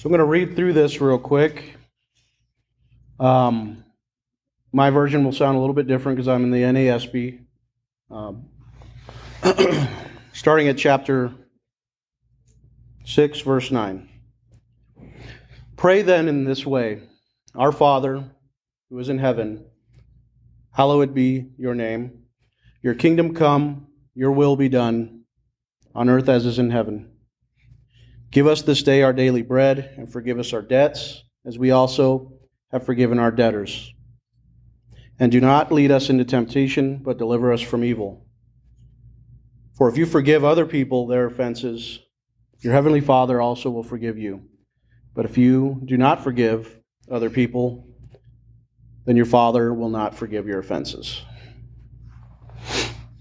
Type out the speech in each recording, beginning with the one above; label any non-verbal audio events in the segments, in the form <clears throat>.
So I'm going to read through this real quick. Um, my version will sound a little bit different because I'm in the NASB. Um, <clears throat> starting at chapter 6, verse 9. Pray then in this way Our Father, who is in heaven, hallowed be your name. Your kingdom come, your will be done, on earth as is in heaven. Give us this day our daily bread, and forgive us our debts, as we also have forgiven our debtors. And do not lead us into temptation, but deliver us from evil. For if you forgive other people their offenses, your heavenly Father also will forgive you. But if you do not forgive other people, then your Father will not forgive your offenses.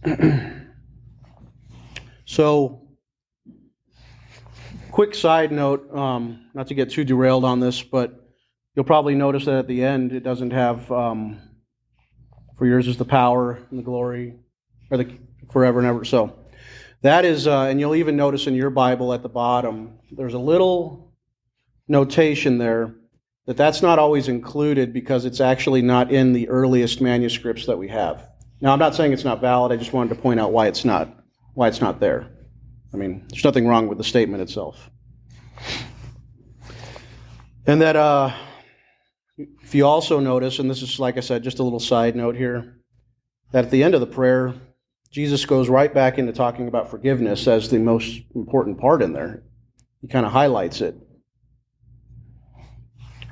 <clears throat> so, quick side note, um, not to get too derailed on this, but you'll probably notice that at the end it doesn't have, um, for yours is the power and the glory, or the forever and ever. So that is, uh, and you'll even notice in your Bible at the bottom, there's a little notation there that that's not always included because it's actually not in the earliest manuscripts that we have. Now, I'm not saying it's not valid. I just wanted to point out why it's not why it's not there. I mean, there's nothing wrong with the statement itself. And that, uh, if you also notice, and this is, like I said, just a little side note here, that at the end of the prayer, Jesus goes right back into talking about forgiveness as the most important part in there. He kind of highlights it.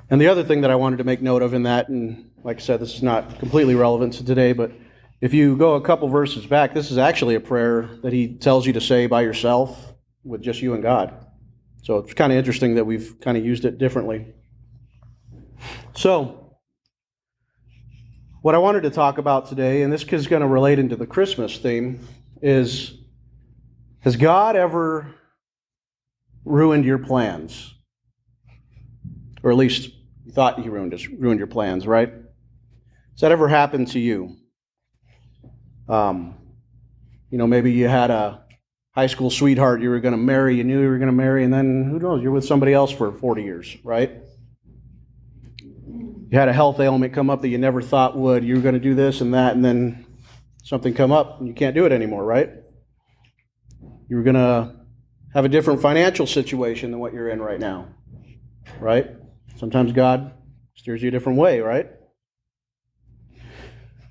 And the other thing that I wanted to make note of in that, and like I said, this is not completely relevant to today, but if you go a couple verses back, this is actually a prayer that he tells you to say by yourself with just you and God. So it's kind of interesting that we've kind of used it differently. So, what I wanted to talk about today, and this is going to relate into the Christmas theme, is Has God ever ruined your plans? Or at least you thought He ruined, ruined your plans, right? Has that ever happened to you? Um, you know, maybe you had a high school sweetheart you were going to marry, you knew you were going to marry, and then who knows, you're with somebody else for 40 years, right? You had a health ailment come up that you never thought would. You were going to do this and that, and then something come up and you can't do it anymore, right? You were going to have a different financial situation than what you're in right now, right? Sometimes God steers you a different way, right?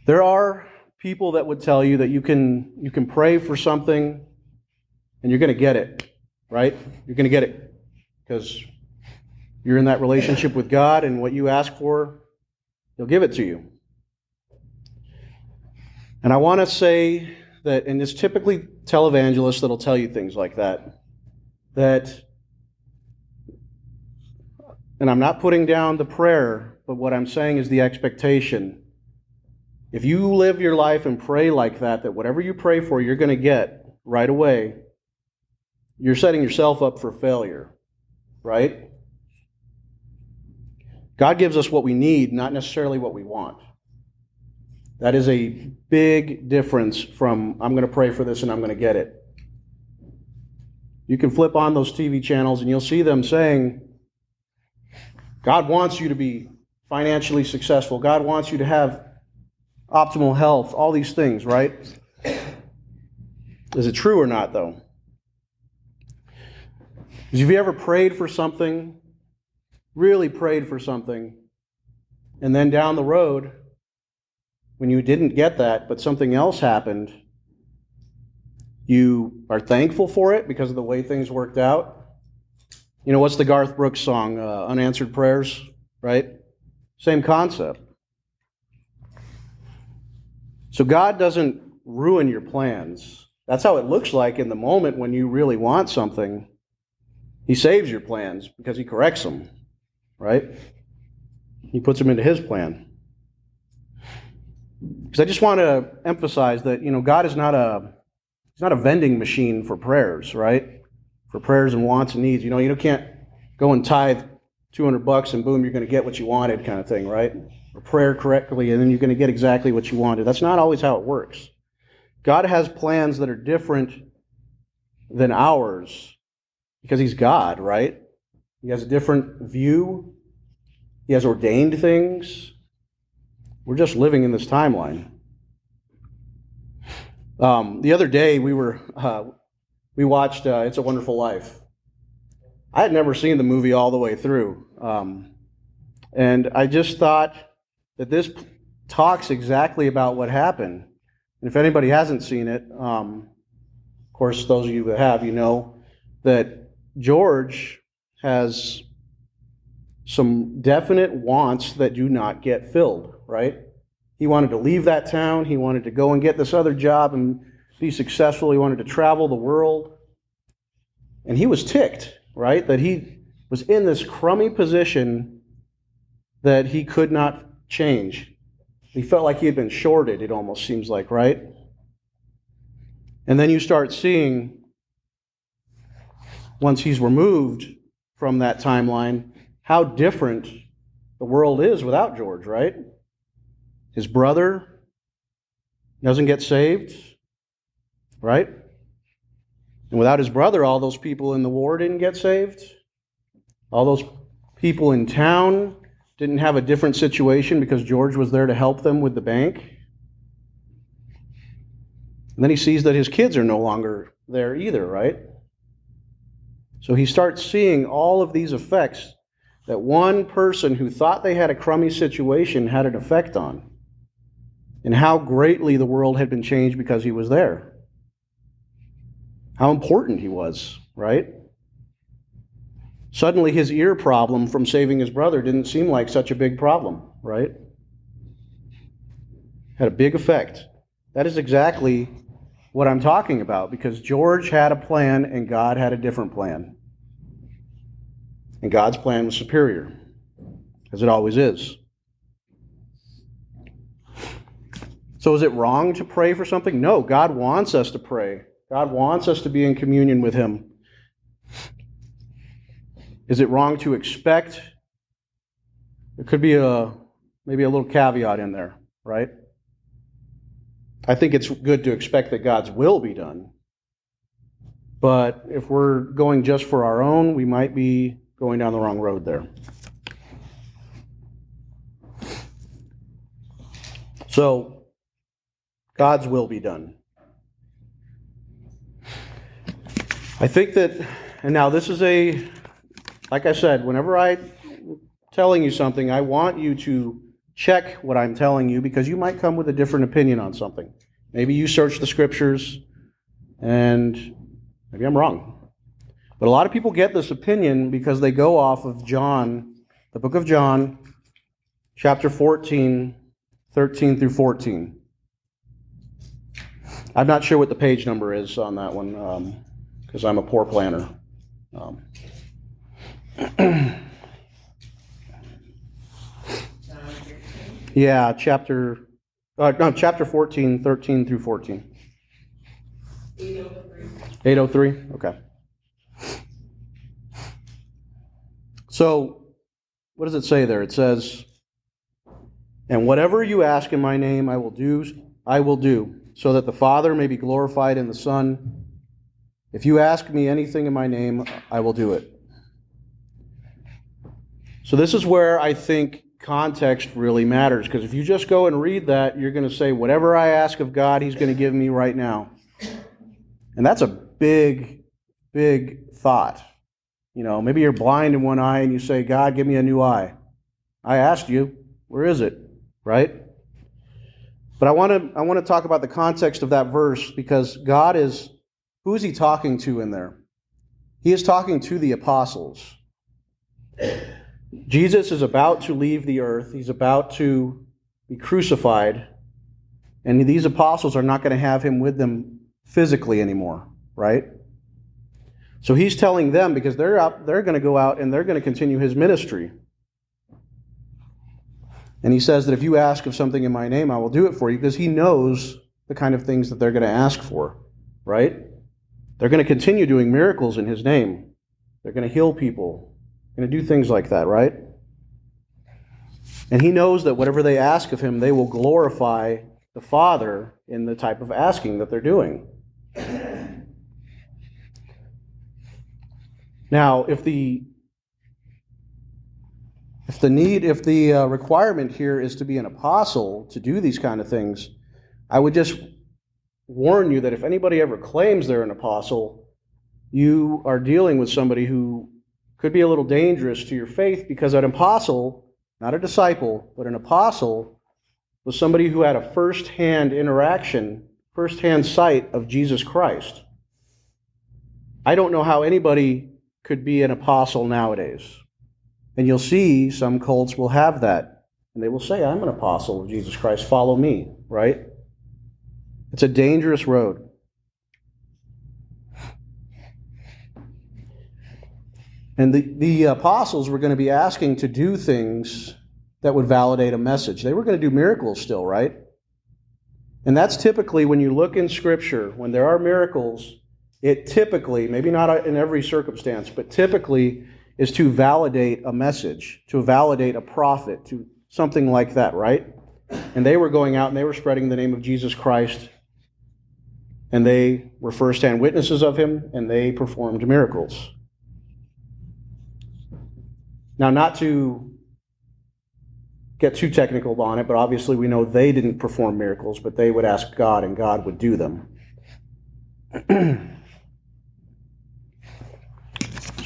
There are people that would tell you that you can you can pray for something and you're going to get it, right? You're going to get it because you're in that relationship with God and what you ask for, He'll give it to you. And I want to say that, and it's typically televangelists that'll tell you things like that, that, and I'm not putting down the prayer, but what I'm saying is the expectation if you live your life and pray like that, that whatever you pray for, you're going to get right away, you're setting yourself up for failure, right? God gives us what we need, not necessarily what we want. That is a big difference from I'm going to pray for this and I'm going to get it. You can flip on those TV channels and you'll see them saying, God wants you to be financially successful. God wants you to have optimal health, all these things, right? Is it true or not, though? Have you ever prayed for something, really prayed for something, and then down the road, when you didn't get that, but something else happened, you are thankful for it because of the way things worked out? You know, what's the Garth Brooks song, uh, Unanswered Prayers, right? Same concept. So God doesn't ruin your plans. That's how it looks like in the moment when you really want something. He saves your plans because he corrects them, right? He puts them into his plan. Because I just want to emphasize that, you know, God is not a he's not a vending machine for prayers, right? For prayers and wants and needs. You know, you can't go and tithe 200 bucks and boom, you're going to get what you wanted kind of thing, right? Prayer correctly, and then you're going to get exactly what you wanted. That's not always how it works. God has plans that are different than ours because He's God, right? He has a different view. He has ordained things. We're just living in this timeline. Um, the other day, we were uh, we watched uh, "It's a Wonderful Life." I had never seen the movie all the way through, um, and I just thought that this talks exactly about what happened. And if anybody hasn't seen it, um, of course, those of you that have, you know that George has some definite wants that do not get filled, right? He wanted to leave that town. He wanted to go and get this other job and be successful. He wanted to travel the world. And he was ticked, right? That he was in this crummy position that he could not change. He felt like he had been shorted, it almost seems like, right? And then you start seeing, once he's removed from that timeline, how different the world is without George, right? His brother doesn't get saved, right? And without his brother, all those people in the war didn't get saved. All those people in town didn't have a different situation because George was there to help them with the bank. And then he sees that his kids are no longer there either, right? So he starts seeing all of these effects that one person who thought they had a crummy situation had an effect on, and how greatly the world had been changed because he was there. How important he was, right? Suddenly, his ear problem from saving his brother didn't seem like such a big problem, right? Had a big effect. That is exactly what I'm talking about because George had a plan and God had a different plan. And God's plan was superior, as it always is. So, is it wrong to pray for something? No, God wants us to pray. God wants us to be in communion with Him. Is it wrong to expect? There could be a maybe a little caveat in there, right? I think it's good to expect that God's will be done. But if we're going just for our own, we might be going down the wrong road there. So, God's will be done. I think that, and now this is a, like I said, whenever I'm telling you something, I want you to check what I'm telling you because you might come with a different opinion on something. Maybe you search the scriptures and maybe I'm wrong. But a lot of people get this opinion because they go off of John, the book of John, chapter 14, 13 through 14. I'm not sure what the page number is on that one because um, I'm a poor planner. Um, <clears throat> yeah, chapter, uh, no, chapter 14, 13 through 14. 803. 803? Okay. So, what does it say there? It says, "And whatever you ask in my name, I will do. I will do, so that the Father may be glorified in the Son. If you ask me anything in my name, I will do it." So this is where I think context really matters because if you just go and read that, you're going to say, "Whatever I ask of God, He's going to give me right now," and that's a big, big thought. You know, maybe you're blind in one eye and you say, God, give me a new eye. I asked you, where is it? Right? But I want to I want to talk about the context of that verse because God is who is he talking to in there? He is talking to the apostles. Jesus is about to leave the earth. He's about to be crucified. And these apostles are not going to have him with them physically anymore, right? So he's telling them because they're out, they're going to go out and they're going to continue his ministry. And he says that if you ask of something in my name, I will do it for you because he knows the kind of things that they're going to ask for, right? They're going to continue doing miracles in his name. They're going to heal people, going to do things like that, right? And he knows that whatever they ask of him, they will glorify the Father in the type of asking that they're doing. Now, if the If the need, if the uh, requirement here is to be an apostle to do these kind of things, I would just warn you that if anybody ever claims they're an apostle, you are dealing with somebody who could be a little dangerous to your faith because an apostle, not a disciple, but an apostle, was somebody who had a first hand interaction, first hand sight of Jesus Christ. I don't know how anybody could be an apostle nowadays. And you'll see some cults will have that. And they will say, I'm an apostle of Jesus Christ, follow me, right? It's a dangerous road. And the, the apostles were going to be asking to do things that would validate a message. They were going to do miracles still, right? And that's typically when you look in Scripture, when there are miracles, it typically, maybe not in every circumstance, but typically is to validate a message, to validate a prophet, to something like that, right? And they were going out and they were spreading the name of Jesus Christ, and they were firsthand witnesses of him, and they performed miracles. Now, not to get too technical on it, but obviously we know they didn't perform miracles, but they would ask God, and God would do them. <clears throat>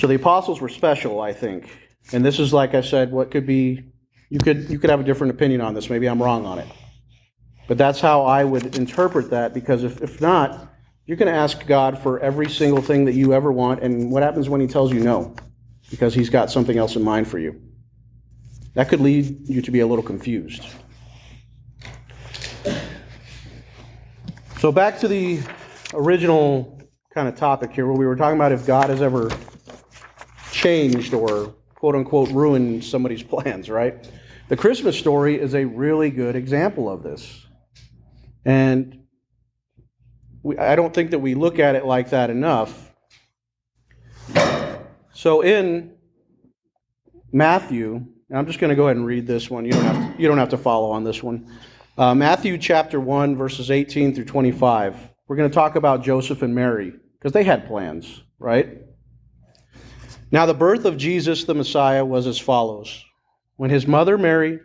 So the apostles were special, I think. And this is like I said, what could be you could you could have a different opinion on this. Maybe I'm wrong on it. But that's how I would interpret that because if, if not, you're going to ask God for every single thing that you ever want, and what happens when He tells you no? Because He's got something else in mind for you. That could lead you to be a little confused. So, back to the original kind of topic here, where we were talking about if God has ever changed or quote unquote ruined somebody's <laughs> plans, right? The Christmas story is a really good example of this. And we, I don't think that we look at it like that enough. So in Matthew, I'm just going to go ahead and read this one. You don't have to, you don't have to follow on this one. Uh, Matthew chapter 1, verses 18 through 25. We're going to talk about Joseph and Mary because they had plans, right? Now, the birth of Jesus the Messiah was as follows When his mother Mary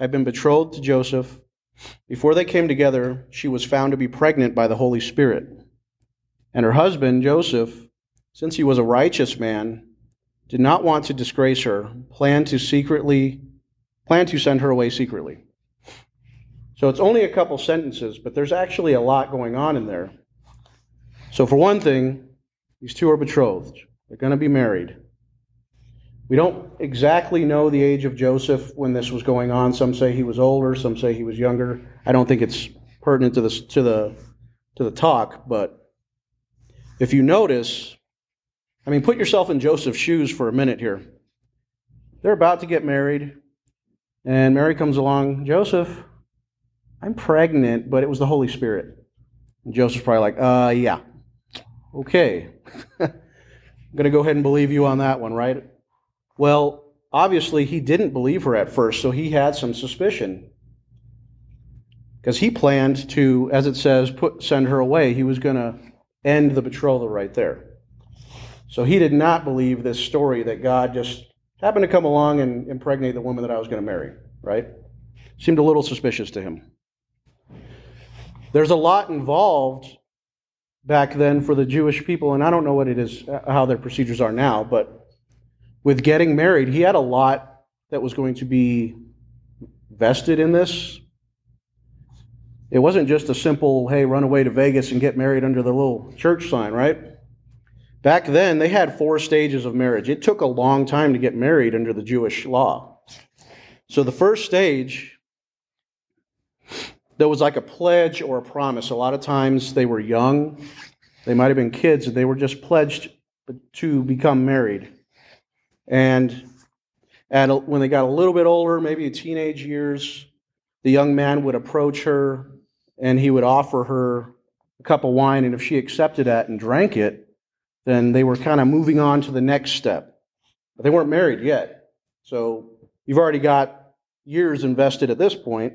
had been betrothed to Joseph, before they came together, she was found to be pregnant by the Holy Spirit. And her husband, Joseph, since he was a righteous man, did not want to disgrace her, planned to secretly planned to send her away secretly. So it's only a couple sentences, but there's actually a lot going on in there. So for one thing, these two are betrothed. They're going to be married. We don't exactly know the age of Joseph when this was going on. Some say he was older, some say he was younger. I don't think it's pertinent to the to the to the talk, but if you notice, I mean, put yourself in Joseph's shoes for a minute here. They're about to get married, and Mary comes along. Joseph, I'm pregnant, but it was the Holy Spirit. And Joseph's probably like, uh, yeah, okay. I'm going to go ahead and believe you on that one, right? Well, obviously, he didn't believe her at first, so he had some suspicion. Because he planned to, as it says, put, send her away. He was going to end the betrothal right there. So he did not believe this story that God just happened to come along and impregnate the woman that I was going to marry, right? Seemed a little suspicious to him. There's a lot involved back then for the Jewish people, and I don't know what it is, uh, how their procedures are now, but with getting married, he had a lot that was going to be vested in this. It wasn't just a simple, hey, run away to Vegas and get married under the little church sign, right? Back then, they had four stages of marriage. It took a long time to get married under the Jewish law. So the first stage, there was like a pledge or a promise. A lot of times they were young, they might have been kids, and they were just pledged to become married. And at a, when they got a little bit older, maybe teenage years, the young man would approach her and he would offer her a cup of wine. And if she accepted that and drank it, then they were kind of moving on to the next step. But they weren't married yet. So you've already got years invested at this point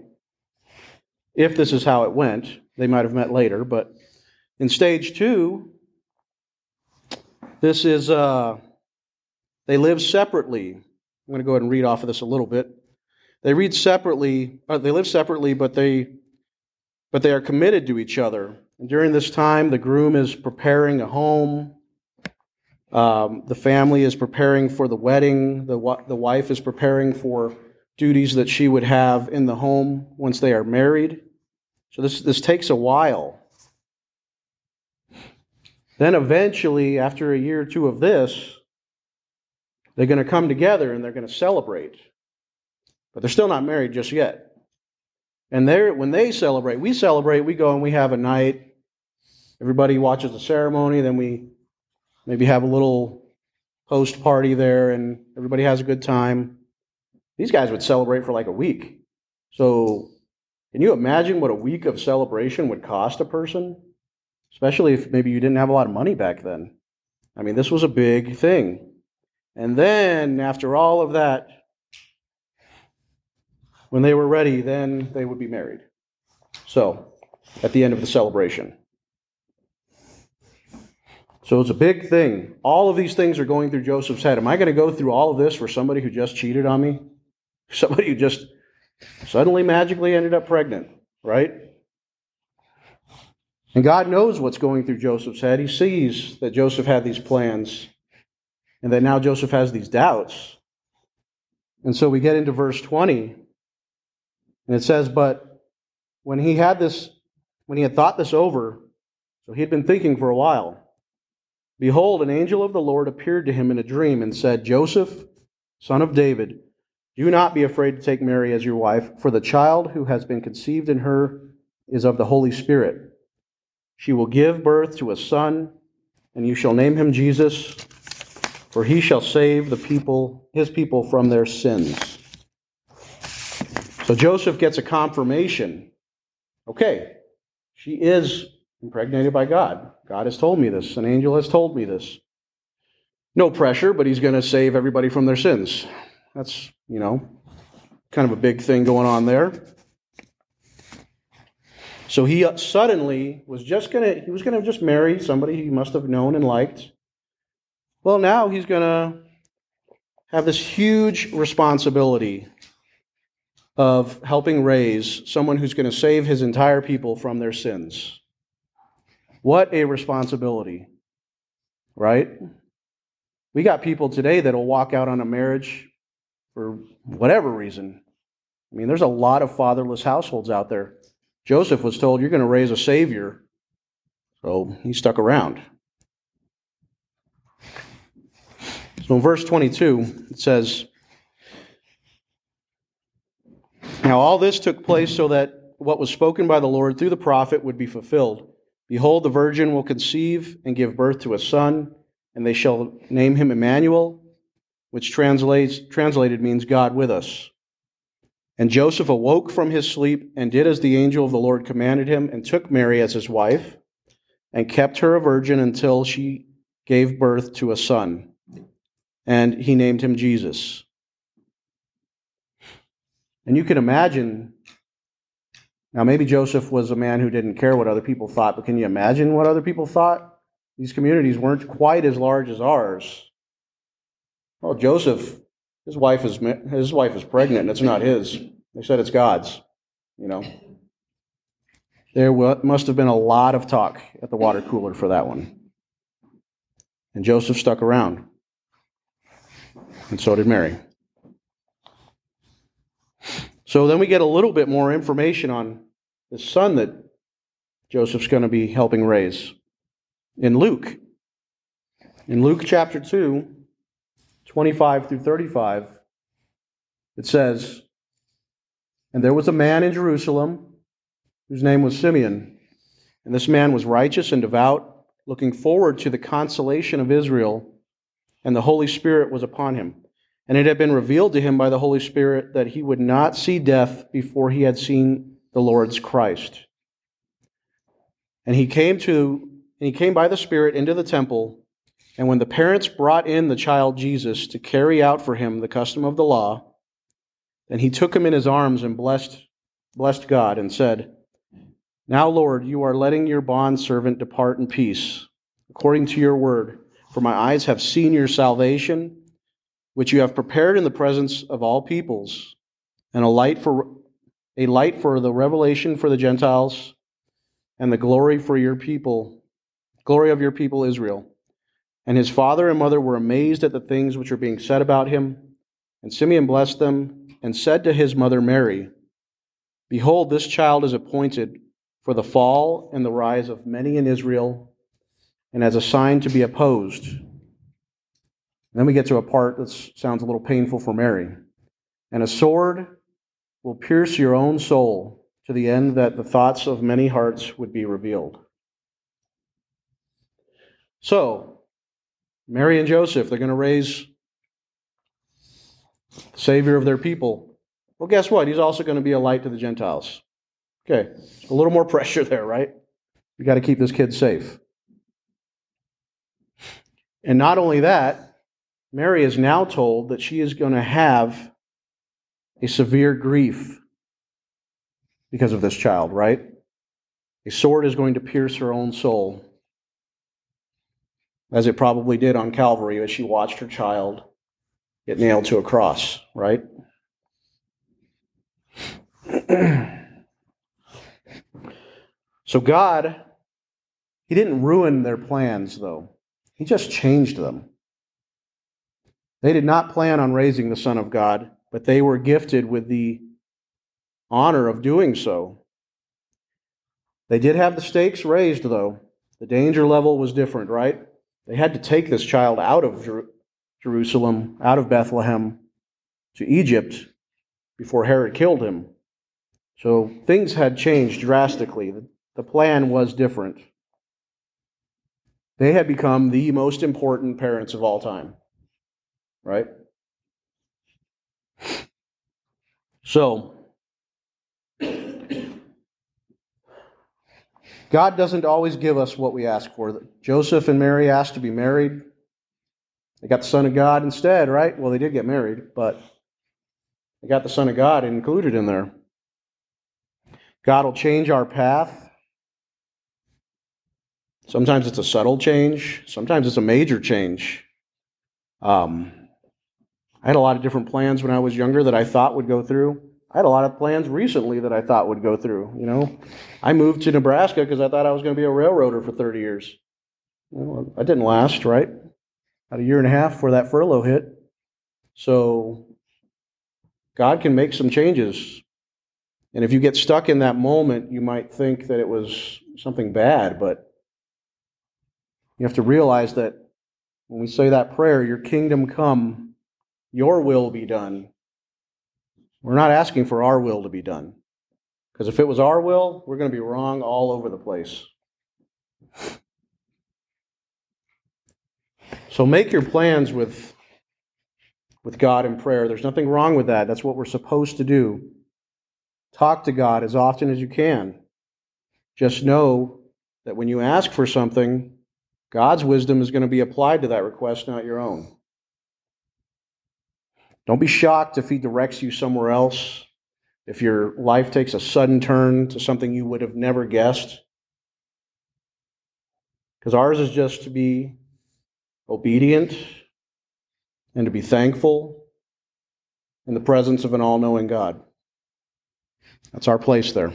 if this is how it went. They might have met later, but in stage two, this is uh, they live separately. I'm going to go ahead and read off of this a little bit. They read separately, uh, they live separately, but they but they are committed to each other. And during this time, the groom is preparing a home. Um, the family is preparing for the wedding. The, the wife is preparing for duties that she would have in the home once they are married. So this, this takes a while. Then eventually, after a year or two of this, they're going to come together and they're going to celebrate. But they're still not married just yet. And they when they celebrate, we celebrate, we go and we have a night. Everybody watches the ceremony, then we maybe have a little post party there and everybody has a good time. These guys would celebrate for like a week. So, can you imagine what a week of celebration would cost a person? Especially if maybe you didn't have a lot of money back then. I mean, this was a big thing. And then, after all of that, when they were ready, then they would be married. So, at the end of the celebration. So it's a big thing. All of these things are going through Joseph's head. Am I going to go through all of this for somebody who just cheated on me? <laughs> Somebody who just suddenly magically ended up pregnant, right? And God knows what's going through Joseph's head. He sees that Joseph had these plans and that now Joseph has these doubts. And so we get into verse 20 and it says, But when he had this, when he had thought this over, so he had been thinking for a while, behold, an angel of the Lord appeared to him in a dream and said, Joseph, son of David, do not be afraid to take Mary as your wife, for the child who has been conceived in her is of the Holy Spirit. She will give birth to a son, and you shall name him Jesus, for he shall save the people, his people from their sins. So Joseph gets a confirmation. Okay, she is impregnated by God. God has told me this. An angel has told me this. No pressure, but he's going to save everybody from their sins. That's, you know, kind of a big thing going on there. So he uh, suddenly was just going to, he was going to just marry somebody he must have known and liked. Well, now he's going to have this huge responsibility of helping raise someone who's going to save his entire people from their sins. What a responsibility, right? Mm. We got people today that'll walk out on a marriage for whatever reason. I mean, there's a lot of fatherless households out there. Joseph was told, You're going to raise a savior. So he stuck around. So in verse 22, it says, Now, all this took place so that what was spoken by the Lord through the prophet would be fulfilled. Behold, the virgin will conceive and give birth to a son, and they shall name him Emmanuel, which translates, translated means God with us. And Joseph awoke from his sleep and did as the angel of the Lord commanded him, and took Mary as his wife, and kept her a virgin until she gave birth to a son. And he named him Jesus. And you can imagine, now maybe Joseph was a man who didn't care what other people thought, but can you imagine what other people thought? These communities weren't quite as large as ours. Well, Joseph, his wife is his wife is pregnant, and it's not his. They said it's God's. You know, there must have been a lot of talk at the water cooler for that one. And Joseph stuck around, and so did Mary. So then we get a little bit more information on the son that Joseph's going to be helping raise in Luke. In Luke chapter 2, 25 through 35, it says, And there was a man in Jerusalem whose name was Simeon. And this man was righteous and devout, looking forward to the consolation of Israel, and the Holy Spirit was upon him. And it had been revealed to him by the Holy Spirit that he would not see death before he had seen the Lord's Christ. And he came to and he came by the Spirit into the temple, and when the parents brought in the child Jesus to carry out for him the custom of the law, then he took him in his arms and blessed blessed God and said, Now, Lord, you are letting your bond servant depart in peace, according to your word, for my eyes have seen your salvation which you have prepared in the presence of all peoples, and a light for a light for the revelation for the Gentiles, and the glory for your people, glory of your people Israel. And his father and mother were amazed at the things which were being said about him. And Simeon blessed them and said to his mother Mary, Behold, this child is appointed for the fall and the rise of many in Israel, and as a sign to be opposed. Then we get to a part that sounds a little painful for Mary. And a sword will pierce your own soul to the end that the thoughts of many hearts would be revealed. So, Mary and Joseph, they're going to raise the Savior of their people. Well, guess what? He's also going to be a light to the Gentiles. Okay, a little more <laughs> pressure there, right? We got to keep this kid safe. And not only that, Mary is now told that she is going to have a severe grief because of this child, right? A sword is going to pierce her own soul, as it probably did on Calvary as she watched her child get nailed to a cross, right? <clears throat> so, God, He didn't ruin their plans, though. He just changed them. They did not plan on raising the Son of God, but they were gifted with the honor of doing so. They did have the stakes raised, though. The danger level was different, right? They had to take this child out of Jer- Jerusalem, out of Bethlehem, to Egypt before Herod killed him. So things had changed drastically. The plan was different. They had become the most important parents of all time, right? So, God doesn't always give us what we ask for. Joseph and Mary asked to be married. They got the Son of God instead, right? Well, they did get married, but they got the Son of God included in there. God will change our path. Sometimes it's a subtle change, sometimes it's a major change. Um, I had a lot of different plans when I was younger that I thought would go through. I had a lot of plans recently that I thought would go through. You know, I moved to Nebraska because I thought I was going to be a railroader for 30 years. Well, that didn't last, right? About a year and a half before that furlough hit. So God can make some changes. And if you get stuck in that moment, you might think that it was something bad, but you have to realize that when we say that prayer, your kingdom come, your will be done we're not asking for our will to be done. Because if it was our will, we're going to be wrong all over the place. So make your plans with, with God in prayer. There's nothing wrong with that. That's what we're supposed to do. Talk to God as often as you can. Just know that when you ask for something, God's wisdom is going to be applied to that request, not your own. Don't be shocked if he directs you somewhere else, if your life takes a sudden turn to something you would have never guessed. Because ours is just to be obedient and to be thankful in the presence of an all knowing God. That's our place there.